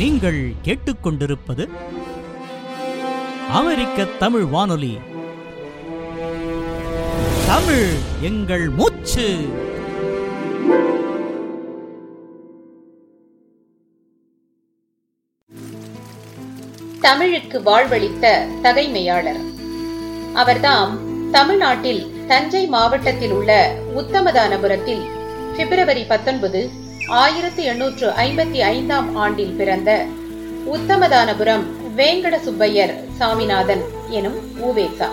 நீங்கள் கேட்டுக்கொண்டிருப்பது அமெரிக்க தமிழ் வானொலி. தமிழ் எங்கள் மூச்சு. தமிழுக்கு வாழ்வளித்த தகைமையாளர். அவர்தாம் தமிழ்நாட்டில் தஞ்சை மாவட்டத்தில் உள்ள உத்தமதானபுரத்தில் பிப்ரவரி பத்தொன்பது ஆயிரத்தி எண்ணூற்று ஐம்பத்தி ஐந்தாம் ஆண்டில் பிறந்த உத்தமதானபுரம் வேங்கட சுப்பையர் சாமிநாதன் எனும் ஊவேசா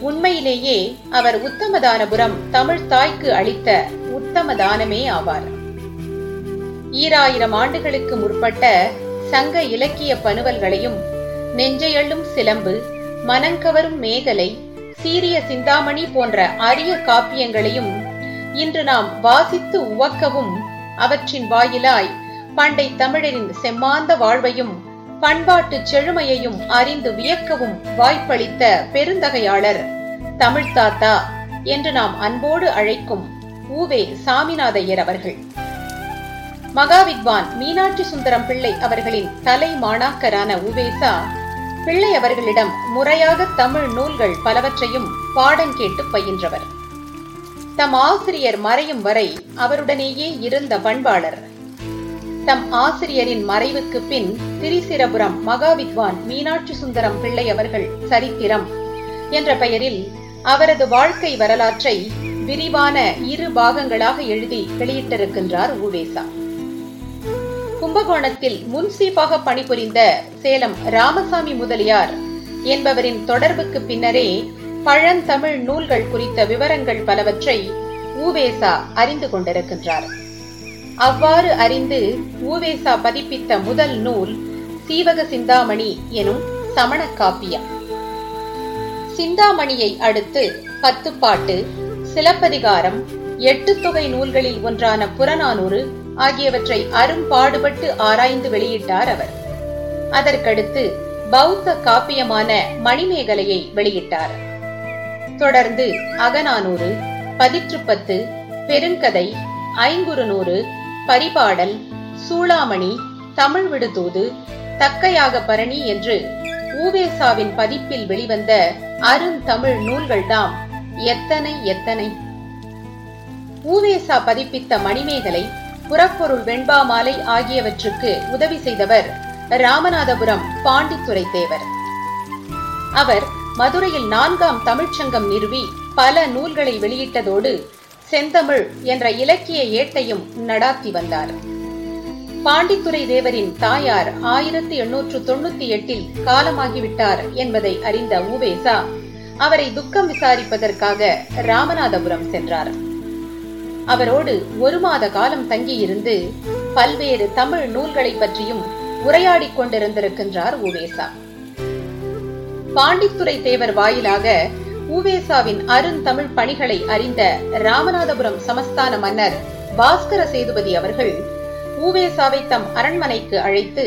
உண்மையிலேயே அவர் உத்தமதானபுரம் தமிழ் தாய்க்கு அளித்த உத்தமதானமே ஆவார். ஈராயிரம் ஆண்டுகளுக்கு முற்பட்ட சங்க இலக்கிய பனுவல்களையும் நெஞ்சையள்ளும் சிலம்பு மனங்கவரும் மேகலை சீரிய சிந்தாமணி போன்ற அரிய காப்பியங்களையும் இன்று நாம் வாசித்து உவக்கவும் அவற்றின் வாயிலாய் பண்டை தமிழரின் செம்மாந்த வாழ்வையும் பண்பாட்டு செழுமையையும் அறிந்து வியக்கவும் வாய்ப்பளித்த பெருந்தகையாளர் தமிழ் தாத்தா என்று நாம் அன்போடு அழைக்கும் ஊவே சாமிநாதையர் அவர்கள். மகாவித்வான் மீனாட்சி சுந்தரம் பிள்ளை அவர்களின் தலை மாணாக்கரான உவேசா பிள்ளை அவர்களிடம் முறையாக தமிழ் நூல்கள் பலவற்றையும் பாடம் கேட்டு பயின்றவர். தம் ஆசிரியர் மறையும் வரை அவருடனேயே இருந்த பண்பாளர். தம் ஆசிரியரின் மறைவுக்கு பின் திரிசிரபுரம் மகாவித்வான் மீனாட்சி சுந்தரம் பிள்ளை அவர்கள் சரித்திரம் என்ற பெயரில் அவரது வாழ்க்கை வரலாற்றை விரிவான இரு பாகங்களாக எழுதி வெளியிட்டிருக்கின்றார் உவேசா கும்பகோணத்தில் முன்சீப்பாக பணிபுரிந்த சேலம் ராமசாமி முதலியார் என்பவரின் தொடர்புக்கு பின்னரே பழந்தமிழ் நூல்கள் குறித்த விவரங்கள் பலவற்றை ஊவேசா அறிந்து கொண்டிருக்கின்றார். அவ்வாறு அறிந்து ஊவேசா பதிப்பித்த முதல் நூல் சீவக சிந்தாமணி எனும் சமண காப்பியம். சிந்தாமணியை அடுத்து பத்துப்பாட்டு சிலப்பதிகாரம் எட்டு தொகை நூல்களில் ஒன்றான புறநானூறு ஆகியவற்றை அரும்பாடுபட்டு ஆராய்ந்து வெளியிட்டார் அவர். அதற்கடுத்து பௌத்த காப்பியமான மணிமேகலையை வெளியிட்டார். தொடர்ந்து அகநானூறு பதிற்றுப்பத்து பெருங்கதை ஐங்குறுநூறு பரிபாடல் சூளாமணி தமிழ் விடுதூது தக்கையாக பரணி என்று ஊவேசாவின் பதிப்பில் வெளிவந்த அருந்தமிழ் நூல்கள்தாம் எத்தனை எத்தனை. ஊவேசா பதிப்பித்த மணிமேகலை புறப்பொருள் வெண்பாமாலை ஆகியவற்றுக்கு உதவி செய்தவர் ராமநாதபுரம் பாண்டித்துறை தேவர் அவர் மதுரையில் நான்காம் தமிழ்ச்சங்கம் நிறுவி பல நூல்களை வெளியிட்டதோடு செந்தமிழ் என்ற இலக்கிய ஏட்டையும் நடாத்தி வந்தார். பாண்டித்துரை தேவரின் தாயார் ஆயிரத்தி எண்ணூற்று தொண்ணூத்தி எட்டில் காலமாகிவிட்டார் என்பதை அறிந்த உவேசா அவரை துக்கம் விசாரிப்பதற்காக ராமநாதபுரம் சென்றார். அவரோடு ஒரு மாத காலம் தங்கியிருந்து பல்வேறு தமிழ் நூல்களை பற்றியும் உரையாடிக் கொண்டிருந்திருக்கின்றார் உவேசா பாண்டித்துரை தேவர் வாயிலாக ஊவேசாவின் அருந்தமிழ் பணிகளை அறிந்த ராமநாதபுரம் சமஸ்தான மன்னர் பாஸ்கர சேதுபதி அவர்கள் ஊவேசாவை தம் அரண்மனைக்கு அழைத்து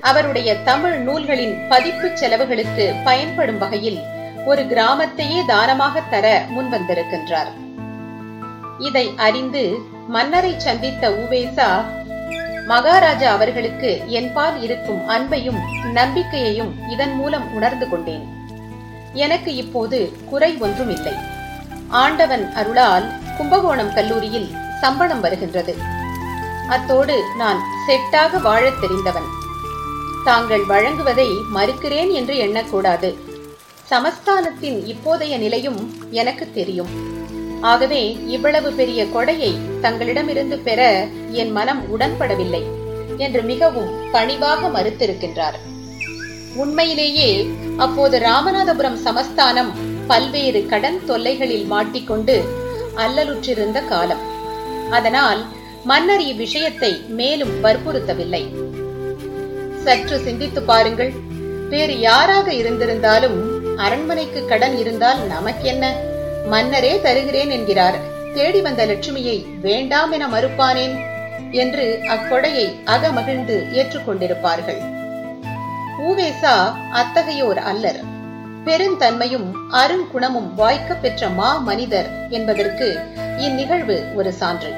அவருடைய தமிழ் நூல்களின் பதிப்பு செலவுகளுக்கு பயன்படும் வகையில் ஒரு கிராமத்தையே தானமாக தர முன்வந்திருக்கின்றார். இதை அறிந்து மன்னரை சந்தித்த ஊவேசா மகாராஜா அவர்களுக்கு என்பால் இருக்கும் அன்பையும் நம்பிக்கையையும் இதன் மூலம் உணர்ந்து கொண்டேன். எனக்கு இப்போது குறை ஒன்றும் இல்லை ஆண்டவன் அருளால் கும்பகோணம் கல்லூரியில் சம்பளம் வருகின்றது. அத்தோடு நான் செட்டாக வாழத் தெரிந்தவன். தாங்கள் வழங்குவதை மறுக்கிறேன் என்று எண்ணக்கூடாது. சமஸ்தானத்தின் இப்போதைய நிலையும் எனக்கு தெரியும். ஆகவே இவ்வளவு பெரிய கொடையை தங்களிடமிருந்து பெற என் மனம் உடன்படவில்லை என்று மிகவும் பணிவாக மறுத்திருக்கின்றார். உண்மையிலேயே அப்போது ராமநாதபுரம் சமஸ்தானம் பல்வேறு கடன் தொல்லைகளில் மாட்டிக்கொண்டு அல்லலுற்றிருந்த காலம். அதனால் மன்னர் இவ்விஷயத்தை மேலும் வற்புறுத்தவில்லை. சற்று சிந்தித்து பாருங்கள் வேறு யாராக இருந்திருந்தாலும் அரண்மனைக்கு கடன் இருந்தால் நமக்கென்ன? மன்னரே தருகிறேன் என்கிறார். தேடி வந்த லட்சுமியை வேண்டாம் என மறுப்பானேன்? என்று அக்கொடையை அகமகிழ்ந்து ஏற்றுக்கொண்டிருப்பார்கள். ஊவேசா அத்தகையோர் அல்லர். பெருந்தன்மையும் அருங்குணமும் வாய்க்க பெற்ற மா மனிதர் என்பதற்கு இந்நிகழ்வு ஒரு சான்று.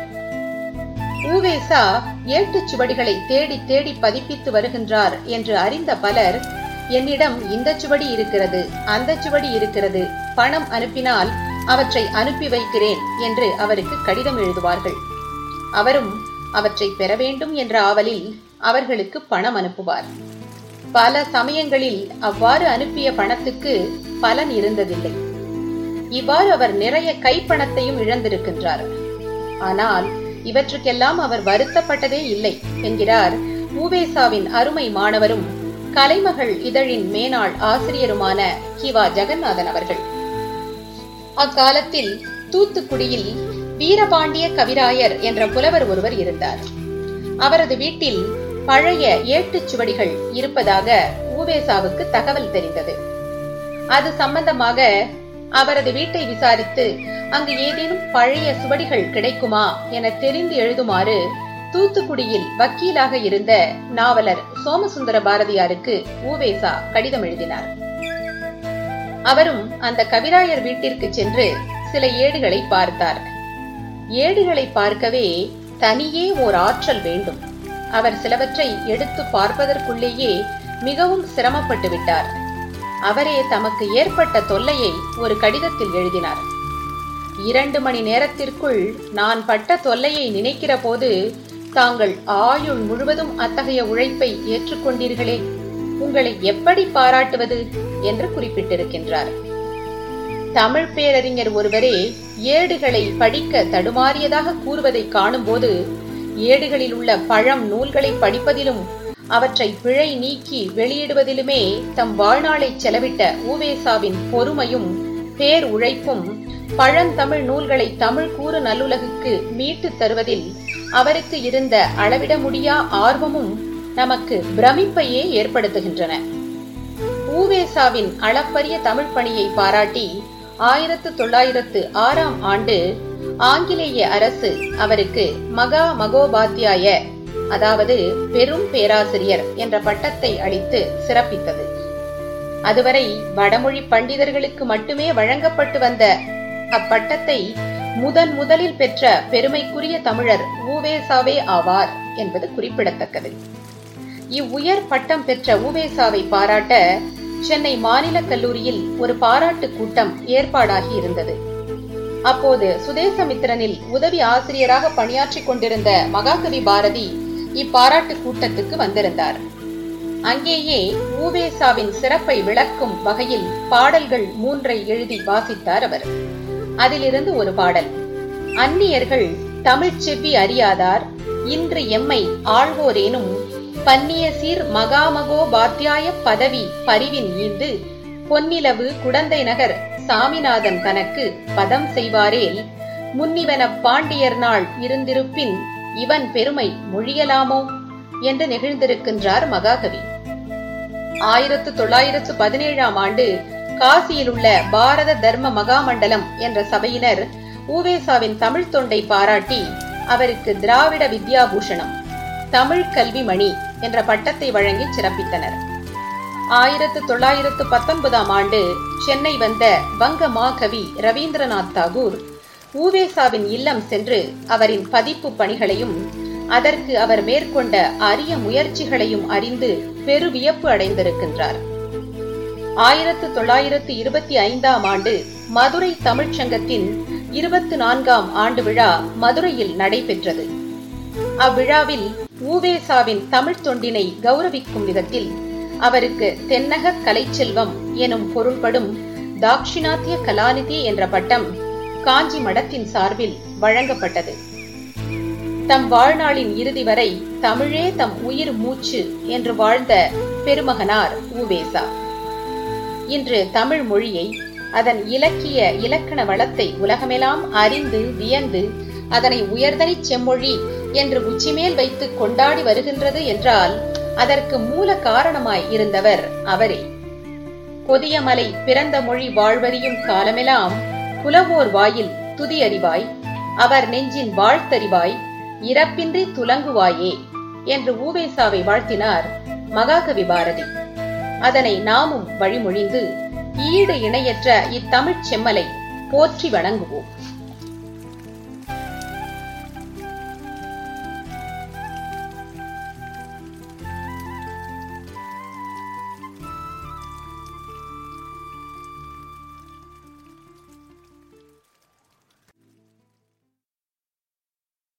ஊவேசா ஏட்டுச் சுவடிகளை தேடி தேடி பதிப்பித்து வருகின்றார் என்று அறிந்த பலர் என்னிடம் இந்த சுவடி இருக்கிறது அந்த சுவடி இருக்கிறது பணம் அனுப்பினால் அவற்றை அனுப்பி வைக்கிறேன் என்று அவருக்கு கடிதம் எழுதுவார்கள். அவரும் அவற்றை பெற வேண்டும் என்ற ஆவலில் அவர்களுக்கு பணம் அனுப்புவார். பல சமயங்களில் அவ்வாறு அனுப்பிய பணத்துக்கு பலன் இருந்ததில்லை. இவ்வாறு அவர் நிறைய கைப்பணத்தையும் இழந்திருக்கின்றார். ஆனால் இவற்றுக்கெல்லாம் அவர் வருத்தப்பட்டதே இல்லை என்கிறார் ஊவேசாவின் அருமை மாணவரும் கலைமகள் இதழின் மேனாள் ஆசிரியருமான கிவா ஜெகநாதன் அவர்கள். அக்காலத்தில் தூத்துக்குடியில் வீரபாண்டிய கவிராயர் என்ற புலவர் ஒருவர் இருந்தார். அவரது வீட்டில் பழைய ஏட்டுச் சுவடிகள் இருப்பதாக ஊவேசாவுக்கு தகவல் தெரிந்தது. அது சம்பந்தமாக அவரது வீட்டை விசாரித்து அங்கு ஏதேனும் பழைய சுவடிகள் கிடைக்குமா என தெரிந்து எழுதுமாறு தூத்துக்குடியில் வக்கீலாக இருந்த நாவலர் சோமசுந்தர பாரதியாருக்கு ஊவேசா கடிதம் எழுதினார். அவரும் அந்த கவிராயர் வீட்டிற்கு சென்று சில ஏடுகளை பார்த்தார். ஏடுகளை பார்க்கவே தனியே ஓர் ஆற்றல் வேண்டும். அவர் சிலவற்றை எடுத்து பார்ப்பதற்குள்ளேயே மிகவும் சிரமப்பட்டு விட்டார். அவரே தமக்கு ஏற்பட்ட தொல்லையை ஒரு கடிதத்தில் எழுதினார். இரண்டு மணி நேரத்திற்குள் நான் பட்ட தொல்லையை நினைக்கிற போது தாங்கள் ஆயுள் முழுவதும் அத்தகைய உழைப்பை ஏற்றுக்கொண்டீர்களே. உங்களை எப்படி பாராட்டுவது என்று குறிப்பிட்டிருக்கின்றார். தமிழ் பேரறிஞர் ஒருவரே ஏடுகளை படிக்க தடுமாறியதாக கூறுவதை காணும்போது ஏடுகளில் உள்ள பழம் நூல்களை படிப்பதிலும் அவற்றை பிழை நீக்கி வெளியிடுவதிலுமே தம் வாழ்நாளை செலவிட்ட ஊவேசாவின் பொறுமையும் பேர் உழைப்பும் பழந்தமிழ் நூல்களை தமிழ் கூறு நல்லுலகுக்கு மீட்டு தருவதில் அவருக்கு இருந்த அளவிட முடியா ஆர்வமும் நமக்கு பிரமிப்பையே ஏற்படுத்துகின்றன. ஊவேசாவின் அளப்பரிய தமிழ் பணியை பாராட்டி ஆயிரத்து தொள்ளாயிரத்து ஆறாம் ஆண்டு ஆங்கிலேய அரசு அவருக்கு மகா மகோபாத்தியாய அதாவது பெரும் பேராசிரியர் என்ற பட்டத்தை அளித்து சிறப்பித்தது. அதுவரை வடமொழி பண்டிதர்களுக்கு மட்டுமே வழங்கப்பட்டு வந்த அப்பட்டத்தை முதன் முதலில் பெற்ற பெருமைக்குரிய தமிழர் ஊவேசாவே ஆவார் என்பது குறிப்பிடத்தக்கது. இவ்வுயர் பட்டம் பெற்ற உவேசாவை பாராட்ட சென்னை மாநில கல்லூரியில் ஒரு பாராட்டு கூட்டம் ஏற்பாடாகி இருந்தது. அப்போது சுதேசமித்திரனில் உதவி ஆசிரியராக பணியாற்றிக் கொண்டிருந்த மகாகவி பாரதி இப்பாராட்டு கூட்டத்துக்கு வந்திருந்தார். அங்கேயே ஊவேசாவின் சிறப்பை விளக்கும் வகையில் பாடல்கள் மூன்றை எழுதி வாசித்தார் அவர். அதிலிருந்து ஒரு பாடல். அந்நியர்கள் தமிழ்ச் செவ்வி அறியாதார் இன்று எம்மை ஆழ்வோரேனும் பன்னியசீர் மகாமகோபாத்தியாய பதவி பரிவின் ஈந்து பொன்னிலவு குடந்தை நகர் சாமிநாதன் தனக்கு பதம் செய்வாரேல் முன்னிவன பாண்டியர் நாள் இருந்திருப்பின் இவன் பெருமை மொழியலாமோ? என்று நெகிழ்ந்திருக்கின்றார் மகாகவி. ஆயிரத்து தொள்ளாயிரத்து பதினேழாம் ஆண்டு காசியில் உள்ள பாரத தர்ம மகாமண்டலம் என்ற சபையினர் ஊவேசாவின் தமிழ் தொண்டை பாராட்டி அவருக்கு திராவிட வித்யாபூஷணம் தமிழ் கல்வி மணி என்ற பட்டத்தை வழங்கி சிறப்பித்தனர். ஆயிரத்து தொள்ளாயிரத்து பத்தொன்பதாம் ஆண்டு சென்னை வந்த வங்க மாகவி ரவீந்திரநாத் தாகூர் ஊவேசாவின் இல்லம் சென்று அவரின் பதிப்பு பணிகளையும் அதற்கு அவர் மேற்கொண்ட அரிய முயற்சிகளையும் அறிந்து பெருவியப்பு அடைந்திருக்கின்றார். ஆயிரத்து தொள்ளாயிரத்து இருபத்தி ஐந்தாம் ஆண்டு மதுரை தமிழ்ச்சங்கத்தின் இருபத்தி நான்காம் ஆண்டு விழா மதுரையில் நடைபெற்றது. அவ்விழாவில் ஊவேசாவின் தமிழ்த் தொண்டினை கௌரவிக்கும் விதத்தில் அவருக்கு தென்னக கலைச்செல்வம் எனும் பொருள்படும் தாக்ஷிணாத்திய கலாநிதி என்ற பட்டம் காஞ்சி மடத்தின் சார்பில் வழங்கப்பட்டது. தம் வாழ்நாளின் இறுதி வரை தமிழே தம் உயிர் மூச்சு என்று வாழ்ந்த பெருமகனார் ஊவேசா. இன்று தமிழ் மொழியை அதன் இலக்கிய இலக்கண வளத்தை உலகமெல்லாம் அறிந்து வியந்து அதனை உயர்தனி செம்மொழி என்று உச்சிமேல் வைத்து கொண்டாடி வருகின்றது என்றால் அதற்கு மூல காரணமாய் இருந்தவர் அவரே. கொதியமலை பிறந்த மொழி வாழ்வறியும் காலமெல்லாம் புலவோர் வாயில் துதி அறிவாய் அவர் நெஞ்சின் வாழ்த்தறிவாய் இறப்பின்றி துலங்குவாயே என்று ஊவேசாவை வாழ்த்தினார் மகாகவி பாரதி. அதனை நாமும் வழிமொழிந்து ஈடு இணையற்ற இத்தமிழ்ச் செம்மலை போற்றி வணங்குவோம்.